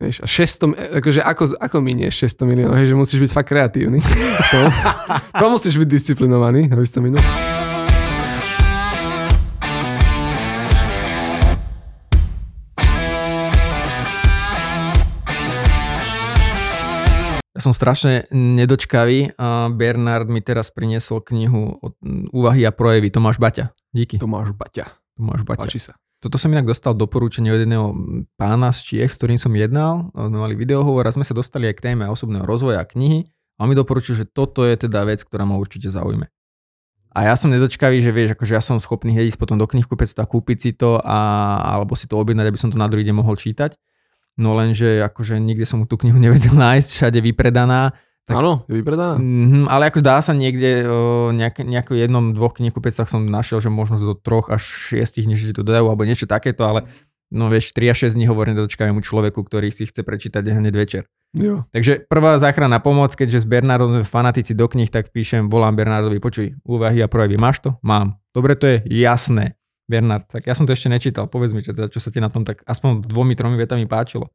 Vieš, a 600, akože ako, ako minieš 600 miliónov, hej, že musíš byť fakt kreatívny. to, to musíš byť disciplinovaný, aby si to minul. Ja som strašne nedočkavý a Bernard mi teraz priniesol knihu od Úvahy a projevy Tomáš Baťa. Díky. Tomáš Baťa. Tomáš Baťa. Páči sa. Toto som inak dostal doporučenie od jedného pána z Čiech, s ktorým som jednal. Mali videohovor a sme sa dostali aj k téme osobného rozvoja knihy. A on mi doporučil, že toto je teda vec, ktorá ma určite zaujme. A ja som nedočkavý, že vieš, akože ja som schopný ísť potom do knihkupectva, kúpiť si to a, alebo si to objednať, aby som to na druhý deň mohol čítať. No lenže akože nikde som tú knihu nevedel nájsť, všade vypredaná. Áno, je vypredaná. Mm, ale ako dá sa niekde, o, nejak, nejako jednom, dvoch knihkupectvách som našiel, že možno do troch až šiestich, než to dodajú, alebo niečo takéto, ale no vieš, 3 až 6 dní hovorím dočkavému človeku, ktorý si chce prečítať hneď večer. Jo. Takže prvá záchranná pomoc, keďže s Bernardom fanatici do knih, tak píšem, volám Bernardovi, počuj, úvahy a projevy, máš to? Mám. Dobre, to je jasné. Bernard, tak ja som to ešte nečítal, povedz mi, čo, teda, čo sa ti na tom tak aspoň dvomi, tromi vetami páčilo.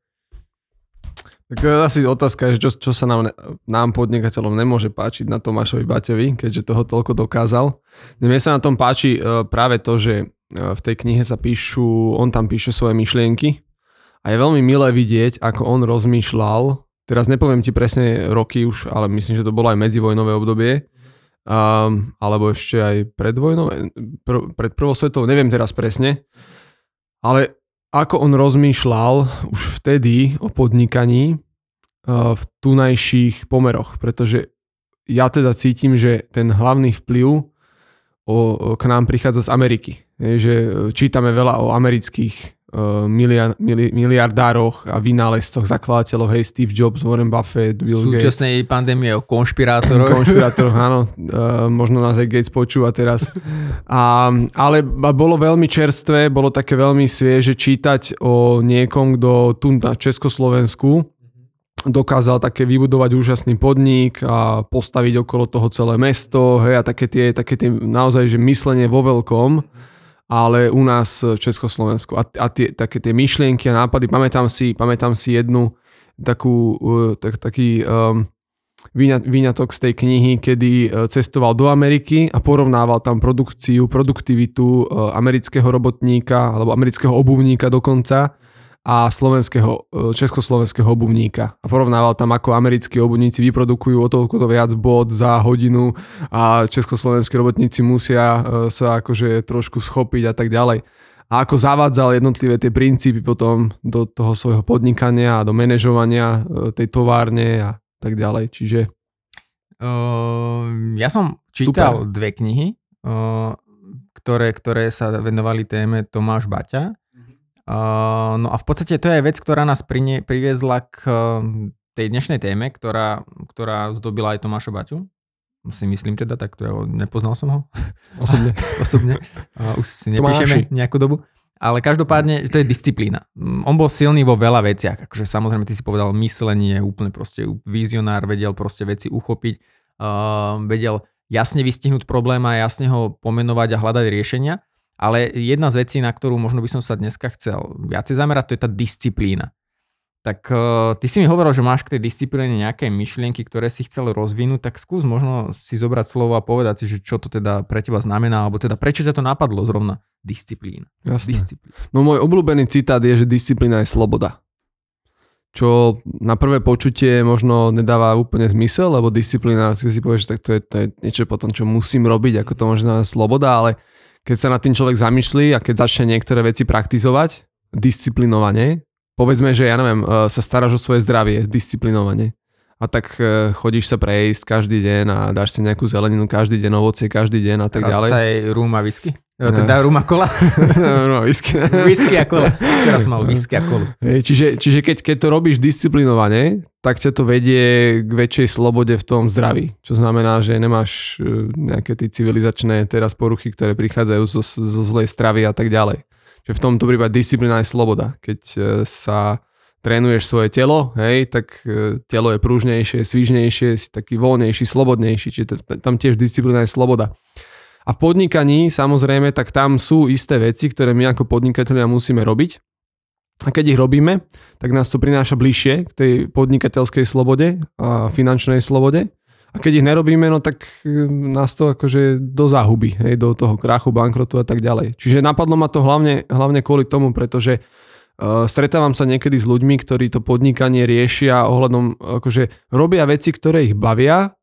Tak asi otázka je, čo, čo sa nám, nám podnikateľom nemôže páčiť na Tomášovi Baťovi, keďže toho toľko dokázal. Mne sa na tom páči uh, práve to, že uh, v tej knihe sa píšu, on tam píše svoje myšlienky a je veľmi milé vidieť, ako on rozmýšľal, teraz nepoviem ti presne roky už, ale myslím, že to bolo aj medzivojnové obdobie, um, alebo ešte aj pred vojnou, pr- pred prvou svetou, neviem teraz presne, ale ako on rozmýšľal už vtedy o podnikaní uh, v tunajších pomeroch, pretože ja teda cítim, že ten hlavný vplyv k nám prichádza z Ameriky. Že čítame veľa o amerických Eh, miliard, miliardároch a vynálezcoch, zakladateľov, hej, Steve Jobs, Warren Buffett, Bill Gates. Súčasnej pandémie o konšpirátoroch. konšpirátoroch, áno. Uh, možno nás aj Gates počúva teraz. A, ale bolo veľmi čerstvé, bolo také veľmi svieže čítať o niekom, kto tu na Československu dokázal také vybudovať úžasný podnik a postaviť okolo toho celé mesto, hej, a také tie, také tie naozaj, že myslenie vo veľkom ale u nás v Československu. A, a tie, také tie myšlienky a nápady, pamätám si, pamätám si jednu takú, uh, tak, taký um, výňatok z tej knihy, kedy uh, cestoval do Ameriky a porovnával tam produkciu, produktivitu amerického robotníka alebo amerického obuvníka dokonca a slovenského, e, československého obuvníka. A porovnával tam, ako americkí obuvníci vyprodukujú o toľko to viac bod za hodinu a československí robotníci musia e, sa akože trošku schopiť a tak ďalej. A ako zavádzal jednotlivé tie princípy potom do toho svojho podnikania a do manažovania e, tej továrne a tak ďalej. Čiže... Uh, ja som čítal Super. dve knihy, uh, ktoré, ktoré sa venovali téme Tomáš Baťa. No a v podstate to je vec, ktorá nás prinie, priviezla k uh, tej dnešnej téme, ktorá, ktorá zdobila aj Tomáša Baťu. Si myslím teda, tak to ja nepoznal som ho. Osobne. Osobne. Už si nepíšeme nejakú dobu. Ale každopádne to je disciplína. Mm, on bol silný vo veľa veciach. Akože samozrejme, ty si povedal myslenie, úplne proste vizionár, vedel proste veci uchopiť, uh, vedel jasne vystihnúť problém a jasne ho pomenovať a hľadať riešenia. Ale jedna z vecí, na ktorú možno by som sa dneska chcel viacej zamerať, to je tá disciplína. Tak uh, ty si mi hovoril, že máš k tej disciplíne nejaké myšlienky, ktoré si chcel rozvinúť, tak skús možno si zobrať slovo a povedať si, že čo to teda pre teba znamená, alebo teda prečo ťa to napadlo zrovna disciplína. Jasné. Disciplína. No môj obľúbený citát je, že disciplína je sloboda. Čo na prvé počutie možno nedáva úplne zmysel, lebo disciplína, si si povieš, tak to je, to je niečo potom, čo musím robiť, ako to možno sloboda, ale keď sa nad tým človek zamýšľí a keď začne niektoré veci praktizovať disciplinovane, povedzme, že ja neviem, e, sa staráš o svoje zdravie disciplinovane a tak e, chodíš sa prejsť každý deň a dáš si nejakú zeleninu každý deň, ovocie každý deň a tak ďalej. sa aj rum a whisky? Jo, teda rum a kola? a whisky. whisky a kola. Včera som mal whisky a kolu. Čiže, čiže keď, keď to robíš disciplinovane, tak ťa to vedie k väčšej slobode v tom zdraví. Čo znamená, že nemáš e, nejaké tie civilizačné teraz poruchy, ktoré prichádzajú zo, zo zlej stravy a tak ďalej. Čiže v tomto prípade disciplína je sloboda. Keď sa trénuješ svoje telo, hej, tak e, telo je pružnejšie, svižnejšie, si taký voľnejší, slobodnejší, čiže tam tiež disciplína je sloboda. A v podnikaní samozrejme, tak tam sú isté veci, ktoré my ako podnikatelia musíme robiť. A keď ich robíme, tak nás to prináša bližšie k tej podnikateľskej slobode a finančnej slobode. A keď ich nerobíme, no tak e, nás to akože do záhuby, hej, do toho krachu, bankrotu a tak ďalej. Čiže napadlo ma to hlavne, hlavne kvôli tomu, pretože uh, stretávam sa niekedy s ľuďmi, ktorí to podnikanie riešia ohľadom, akože robia veci, ktoré ich bavia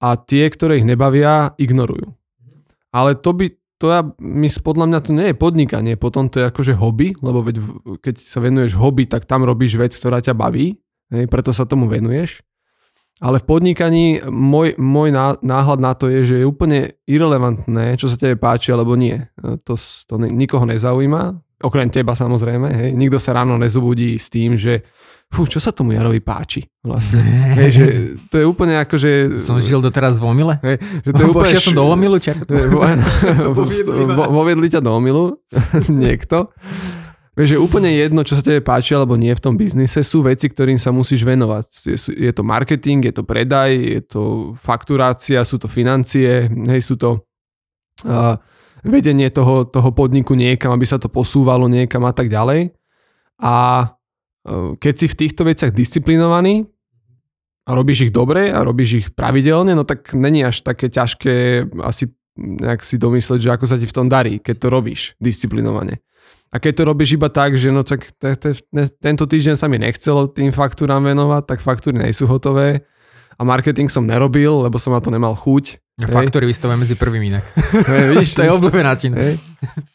a tie, ktoré ich nebavia, ignorujú. Ale to by, to ja, my, podľa mňa to nie je podnikanie, potom to je akože hobby, lebo veď, keď sa venuješ hobby, tak tam robíš vec, ktorá ťa baví, hej, preto sa tomu venuješ. Ale v podnikaní môj, môj náhľad na to je, že je úplne irrelevantné, čo sa tebe páči alebo nie. To, to nikoho nezaujíma, okrem teba samozrejme. Hej. Nikto sa ráno nezobudí s tým, že fú, čo sa tomu Jarovi páči vlastne. hej, že to je úplne ako, že... Som žil doteraz v omyle? Hej, že to je úplne... som do omilu, čak? Voviedli ťa do omilu niekto. Vieš, že úplne jedno, čo sa tebe páči alebo nie v tom biznise, sú veci, ktorým sa musíš venovať. Je, je to marketing, je to predaj, je to fakturácia, sú to financie, hej, sú to uh, vedenie toho, toho podniku niekam, aby sa to posúvalo niekam a tak ďalej. A uh, keď si v týchto veciach disciplinovaný a robíš ich dobre a robíš ich pravidelne, no tak není až také ťažké asi nejak si domysleť, že ako sa ti v tom darí, keď to robíš disciplinovane. A keď to robíš iba tak, že no tak te, te, tento týždeň sa mi nechcelo tým faktúram venovať, tak faktúry nie sú hotové a marketing som nerobil, lebo som na to nemal chuť. Ja faktúry vystavujem medzi prvým inak. Hej, vidíš, to je obľúbená činnosť.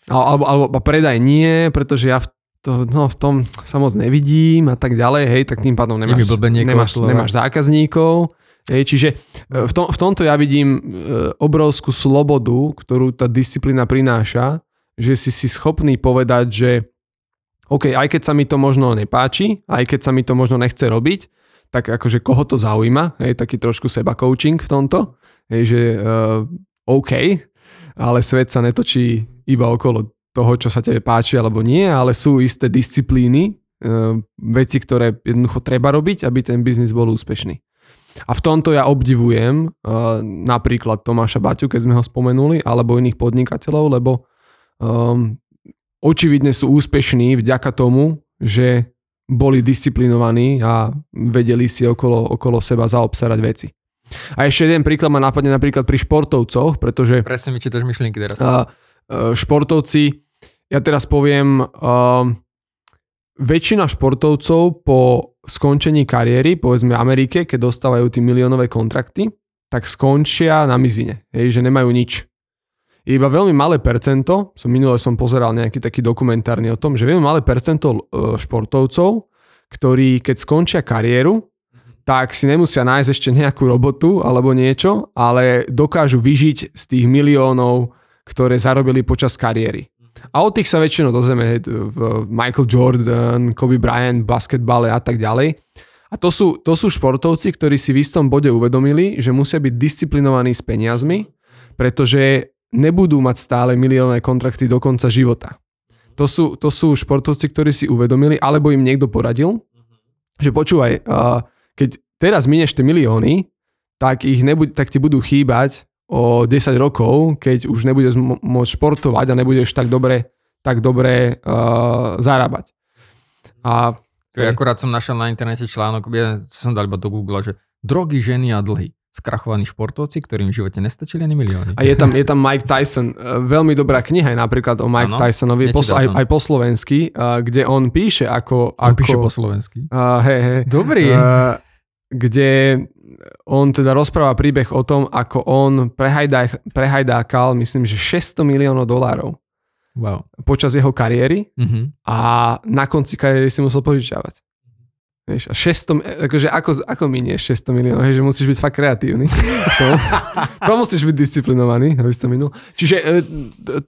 Alebo, alebo, alebo predaj nie, pretože ja v, to, no, v tom sa moc nevidím a tak ďalej, hej, tak tým pádom nemáš, nemáš, nemáš zákazníkov. Hej, čiže e, v, tom, v tomto ja vidím e, obrovskú slobodu, ktorú tá disciplína prináša že si si schopný povedať, že OK, aj keď sa mi to možno nepáči, aj keď sa mi to možno nechce robiť, tak akože koho to zaujíma, hej, taký trošku seba coaching v tomto, hej, že uh, OK, ale svet sa netočí iba okolo toho, čo sa tebe páči alebo nie, ale sú isté disciplíny, uh, veci, ktoré jednoducho treba robiť, aby ten biznis bol úspešný. A v tomto ja obdivujem uh, napríklad Tomáša Baťu, keď sme ho spomenuli, alebo iných podnikateľov, lebo um, očividne sú úspešní vďaka tomu, že boli disciplinovaní a vedeli si okolo, okolo seba zaobsarať veci. A ešte jeden príklad ma napadne napríklad pri športovcoch, pretože... Presne mi čítaš myšlienky teraz. Uh, športovci, ja teraz poviem, uh, väčšina športovcov po skončení kariéry, povedzme Amerike, keď dostávajú tie miliónové kontrakty, tak skončia na mizine, hej, že nemajú nič je iba veľmi malé percento, som minule som pozeral nejaký taký dokumentárny o tom, že veľmi malé percento e, športovcov, ktorí keď skončia kariéru, tak si nemusia nájsť ešte nejakú robotu alebo niečo, ale dokážu vyžiť z tých miliónov, ktoré zarobili počas kariéry. A od tých sa väčšinou dozrieme Michael Jordan, Kobe Bryant, basketbale a tak ďalej. A to sú, to sú športovci, ktorí si v istom bode uvedomili, že musia byť disciplinovaní s peniazmi, pretože nebudú mať stále miliónové kontrakty do konca života. To sú, to sú športovci, ktorí si uvedomili, alebo im niekto poradil, že počúvaj, keď teraz minieš tie milióny, tak, ich nebuď, tak ti budú chýbať o 10 rokov, keď už nebudeš môcť športovať a nebudeš tak dobre, tak dobre uh, zarábať. A, Akurát som našiel na internete článok, čo som dal iba do Google, že drogy, ženy a dlhy skrachovaní športovci, ktorým v živote nestačili ani milióny. A je tam, je tam Mike Tyson, e, veľmi dobrá kniha je napríklad o Mike ano, Tysonovi, po, aj, aj po slovensky, uh, kde on píše ako... On ako píše po slovensky? Uh, hej, hej. Dobrý. Uh, kde on teda rozpráva príbeh o tom, ako on prehajdá, prehajdákal, myslím, že 600 miliónov dolárov. Wow. Počas jeho kariéry uh-huh. a na konci kariéry si musel požičiavať. Vieš, a 600, akože ako, ako minieš 600 miliónov, hej, že musíš byť fakt kreatívny. to, to musíš byť disciplinovaný, aby si to minul. Čiže e,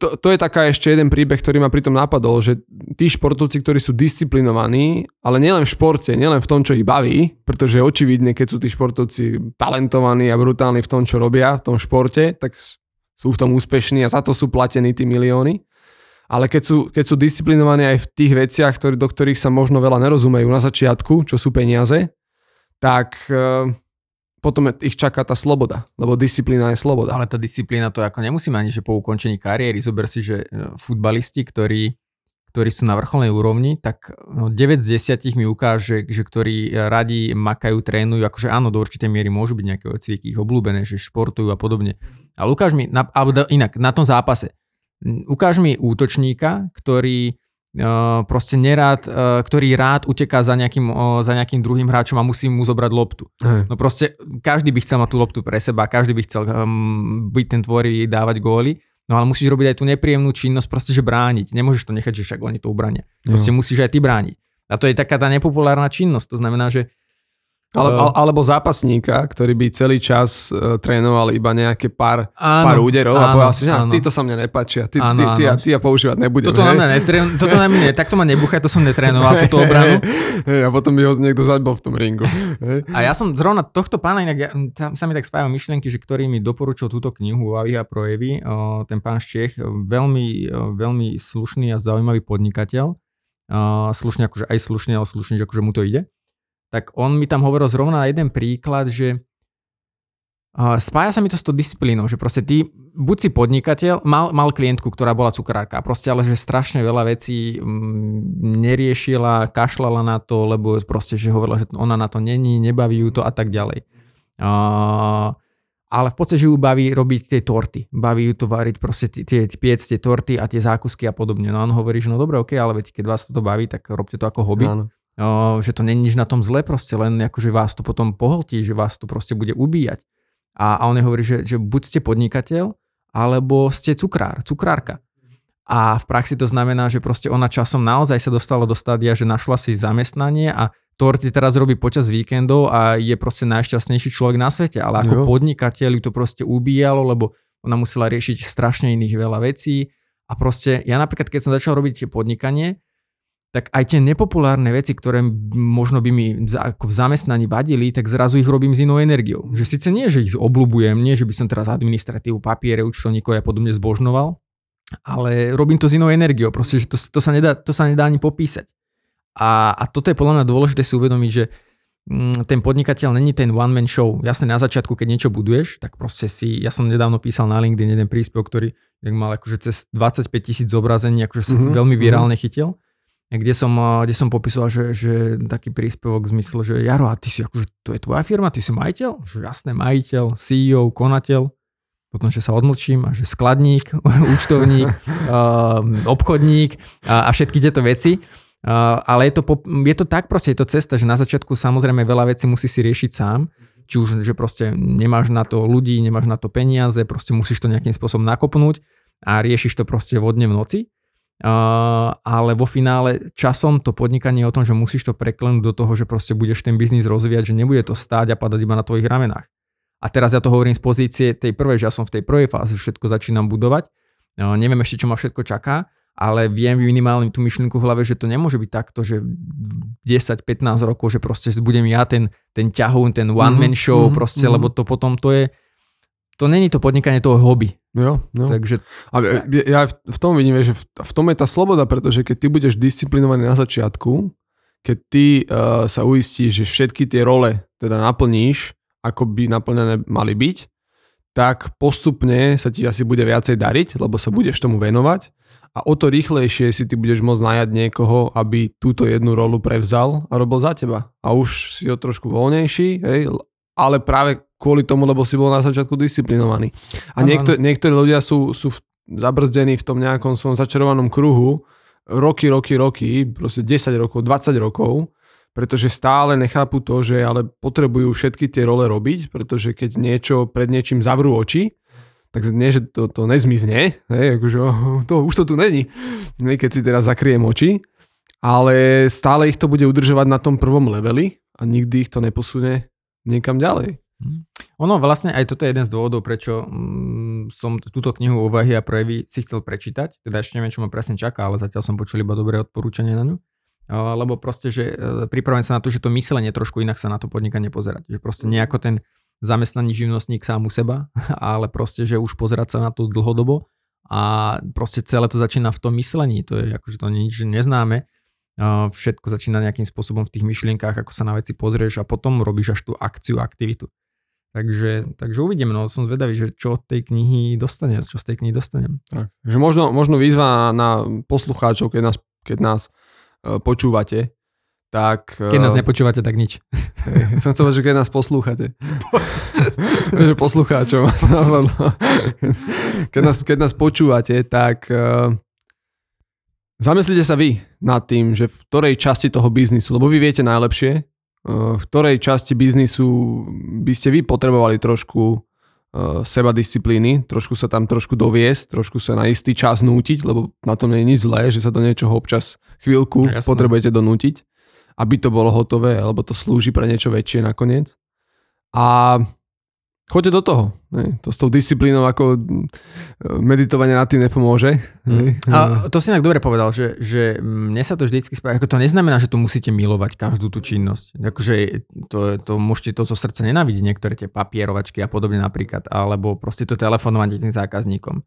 to, to je taká ešte jeden príbeh, ktorý ma pritom napadol, že tí športovci, ktorí sú disciplinovaní, ale nielen v športe, nielen v tom, čo ich baví, pretože očividne, keď sú tí športovci talentovaní a brutálni v tom, čo robia, v tom športe, tak sú v tom úspešní a za to sú platení tí milióny ale keď sú, keď sú disciplinovaní aj v tých veciach, ktorý, do ktorých sa možno veľa nerozumejú na začiatku, čo sú peniaze, tak e, potom ich čaká tá sloboda, lebo disciplína je sloboda. Ale tá disciplína to ako nemusíme ani, že po ukončení kariéry, zober si, že e, futbalisti, ktorí, ktorí sú na vrcholnej úrovni, tak 9 no, z 10 mi ukáže, že ktorí radi makajú, trénujú, akože áno, do určitej miery môžu byť nejaké cviky ich obľúbené, že športujú a podobne. Ale ukáž mi, na, alebo inak, na tom zápase, ukáž mi útočníka, ktorý uh, proste nerád, uh, ktorý rád uteká za nejakým, za nejakým druhým hráčom a musí mu zobrať loptu. Hej. No proste každý by chcel mať tú loptu pre seba, každý by chcel um, byť ten tvorivý, dávať góly, No ale musíš robiť aj tú nepríjemnú činnosť, proste, že brániť. Nemôžeš to nechať, že však oni to ubrania. Proste jo. musíš aj ty brániť. A to je taká tá nepopulárna činnosť. To znamená, že ale, alebo zápasníka, ktorý by celý čas uh, trénoval iba nejaké pár, áno, pár úderov áno, a povedal si, že títo sa mne nepáčia, ty, áno, ty, ty, ty, ty ja používať nebudem. Toto hej? na mňa netrén, toto na mňa, takto ma nebuchaj, to som netrénoval, túto obranu. Hej, a potom by ho niekto zabol v tom ringu. A ja som zrovna tohto pána, inak ja, tam sa mi tak spájajú myšlienky, že ktorý mi doporučil túto knihu Vavy a projevy, uh, ten pán Štech, veľmi, veľmi slušný a zaujímavý podnikateľ, uh, slušne akože aj slušne, ale slušne, že akože mu to ide tak on mi tam hovoril zrovna jeden príklad, že spája sa mi to s tou disciplínou, že proste ty, buď si podnikateľ, mal, mal klientku, ktorá bola cukrárka, proste ale že strašne veľa vecí mm, neriešila, kašlala na to, lebo proste, že hovorila, že ona na to není, nebaví ju to a tak ďalej. Uh, ale v podstate, že ju baví robiť tie torty. Baví ju to variť proste tie, piec, tie torty a tie zákusky a podobne. No on hovorí, že no dobre, ok, ale veď keď vás toto baví, tak robte to ako hobby. Áno že to není nič na tom zle proste, len akože vás to potom pohltí, že vás to proste bude ubíjať. A, a on hovorí, že, že buď ste podnikateľ, alebo ste cukrár, cukrárka. A v praxi to znamená, že proste ona časom naozaj sa dostala do stádia, že našla si zamestnanie a torty teraz robí počas víkendov a je proste najšťastnejší človek na svete. Ale ako jo. podnikateľ ju to proste ubíjalo, lebo ona musela riešiť strašne iných veľa vecí. A proste ja napríklad, keď som začal robiť podnikanie, tak aj tie nepopulárne veci, ktoré možno by mi ako v zamestnaní vadili, tak zrazu ich robím s inou energiou. Že síce nie, že ich obľúbujem, nie, že by som teraz administratívu, papiere, účtovníkov a podobne zbožnoval, ale robím to s inou energiou. Proste, že to, to, sa, nedá, to sa nedá ani popísať. A, a toto je podľa mňa dôležité si uvedomiť, že mm, ten podnikateľ není ten one man show. Jasne na začiatku, keď niečo buduješ, tak proste si, ja som nedávno písal na LinkedIn jeden príspevok, ktorý mal akože cez 25 tisíc zobrazení, akože sa mm-hmm. veľmi virálne chytil kde som, kde som popisoval, že, že taký príspevok v zmysle, že Jaro, a ty si akože, to je tvoja firma, ty si majiteľ? Že jasné, majiteľ, CEO, konateľ. Potom, že sa odmlčím a že skladník, účtovník, obchodník a, a všetky tieto veci. Ale je to, je to tak proste, je to cesta, že na začiatku samozrejme veľa vecí musí si riešiť sám, či už, že proste nemáš na to ľudí, nemáš na to peniaze, proste musíš to nejakým spôsobom nakopnúť a riešiš to proste vodne v noci. Uh, ale vo finále časom to podnikanie je o tom, že musíš to preklenúť do toho, že proste budeš ten biznis rozvíjať, že nebude to stáť a padať iba na tvojich ramenách. A teraz ja to hovorím z pozície tej prvej, že ja som v tej prvej fáze všetko začínam budovať. Uh, neviem ešte, čo ma všetko čaká, ale viem minimálne tú myšlienku v hlave, že to nemôže byť takto, že 10-15 rokov, že proste budem ja ten, ten ťahún, ten one-man mhm, show, mm-hmm, proste, mm-hmm. lebo to potom to je, to není to podnikanie toho hobby. Jo, jo. Takže... A ja v tom vidím, že v tom je tá sloboda, pretože keď ty budeš disciplinovaný na začiatku, keď ty uh, sa uistíš, že všetky tie role teda naplníš, ako by naplnené mali byť, tak postupne sa ti asi bude viacej dariť, lebo sa budeš tomu venovať a o to rýchlejšie si ty budeš môcť najať niekoho, aby túto jednu rolu prevzal a robil za teba. A už si o trošku voľnejší, hej, ale práve kvôli tomu, lebo si bol na začiatku disciplinovaný. A niektor- niektorí ľudia sú, sú zabrzdení v tom nejakom svojom začarovanom kruhu roky, roky, roky, proste 10 rokov, 20 rokov, pretože stále nechápu to, že ale potrebujú všetky tie role robiť, pretože keď niečo pred niečím zavrú oči, tak nie, že to, to nezmizne, hej, akože, to, už to tu není, keď si teraz zakriem oči, ale stále ich to bude udržovať na tom prvom leveli a nikdy ich to neposunie niekam ďalej. Hm. Ono vlastne aj toto je jeden z dôvodov, prečo mm, som túto knihu Uvahy a prejavy si chcel prečítať. Teda ešte neviem, čo ma presne čaká, ale zatiaľ som počul iba dobré odporúčanie na ňu. Lebo proste, že e, pripravujem sa na to, že to myslenie trošku inak sa na to podnikanie pozerať. Že proste nejako ten zamestnaný živnostník sám u seba, ale proste, že už pozerať sa na to dlhodobo a proste celé to začína v tom myslení. To je akože to nič neznáme všetko začína nejakým spôsobom v tých myšlienkách, ako sa na veci pozrieš a potom robíš až tú akciu, aktivitu. Takže, takže uvidíme, no som zvedavý, že čo od tej knihy dostane, čo z tej knihy dostanem. Tak, že možno, možno výzva na poslucháčov, keď nás, keď nás uh, počúvate, tak... Keď nás nepočúvate, tak nič. Hej, som chcel že keď nás poslúchate. že poslucháčom. keď, nás, keď nás počúvate, tak uh, zamyslite sa vy nad tým, že v ktorej časti toho biznisu, lebo vy viete najlepšie, uh, v ktorej časti biznisu by ste vy potrebovali trošku uh, seba disciplíny, trošku sa tam trošku doviesť, trošku sa na istý čas nútiť, lebo na tom nie je nič zlé, že sa do niečoho občas chvíľku Jasne. potrebujete donútiť aby to bolo hotové, alebo to slúži pre niečo väčšie nakoniec. A choďte do toho. Ne? To s tou disciplínou ako meditovanie nad tým nepomôže. Mm. A to si inak dobre povedal, že, že mne sa to vždycky spája. Ako to neznamená, že to musíte milovať každú tú činnosť. Akože to, to môžete to zo srdca nenávidieť, niektoré tie papierovačky a podobne napríklad, alebo proste to telefonovanie tým zákazníkom.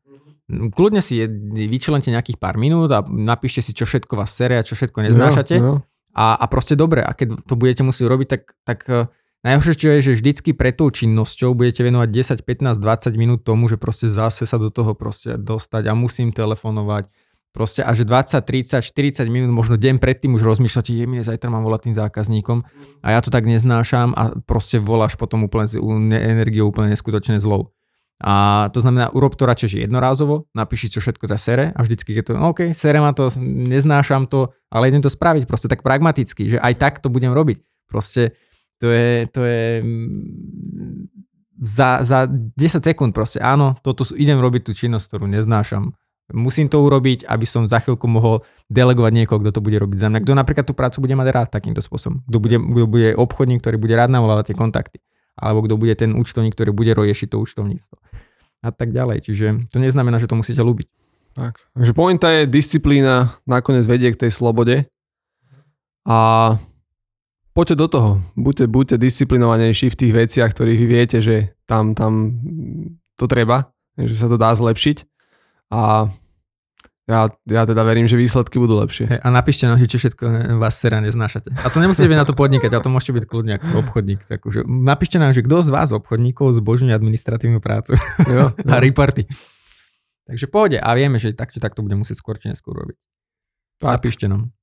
Kľudne si vyčlente nejakých pár minút a napíšte si, čo všetko vás sere a čo všetko neznášate. No, no a, a proste dobre, a keď to budete musieť robiť, tak, tak najhoršie je, že vždycky pre tou činnosťou budete venovať 10, 15, 20 minút tomu, že proste zase sa do toho proste dostať a musím telefonovať. Proste a že 20, 30, 40 minút, možno deň predtým už rozmýšľate, je mi zajtra mám volať tým zákazníkom a ja to tak neznášam a proste voláš potom úplne energiou úplne neskutočne zlou. A to znamená, urob to radšej jednorázovo, napíši, čo všetko za sere a vždycky, keď to, no OK, sere ma to, neznášam to, ale idem to spraviť proste tak pragmaticky, že aj tak to budem robiť. Proste to je, to je mm, za, za 10 sekúnd proste, áno, toto idem robiť tú činnosť, ktorú neznášam. Musím to urobiť, aby som za chvíľku mohol delegovať niekoho, kto to bude robiť za mňa. Kto napríklad tú prácu bude mať rád takýmto spôsobom. Kto bude, kto bude obchodník, ktorý bude rád navolávať tie kontakty alebo kto bude ten účtovník, ktorý bude riešiť to účtovníctvo. A tak ďalej. Čiže to neznamená, že to musíte ľúbiť. Tak. Takže pointa je, disciplína nakoniec vedie k tej slobode a poďte do toho. Buďte, buďte disciplinovanejší v tých veciach, ktorých vy viete, že tam, tam to treba, že sa to dá zlepšiť a ja, ja teda verím, že výsledky budú lepšie. Hey, a napíšte nám, že čo všetko vás sera neznášate. A to nemusíte byť na to podnikať, ale to môžete byť kľudne ako obchodník. Tak už, napíšte nám, že kto z vás obchodníkov zbožňuje administratívnu prácu jo, jo. a reporty. Takže pohode a vieme, že tak, či tak to bude musieť skôr či neskôr robiť. Tak. Napíšte nám.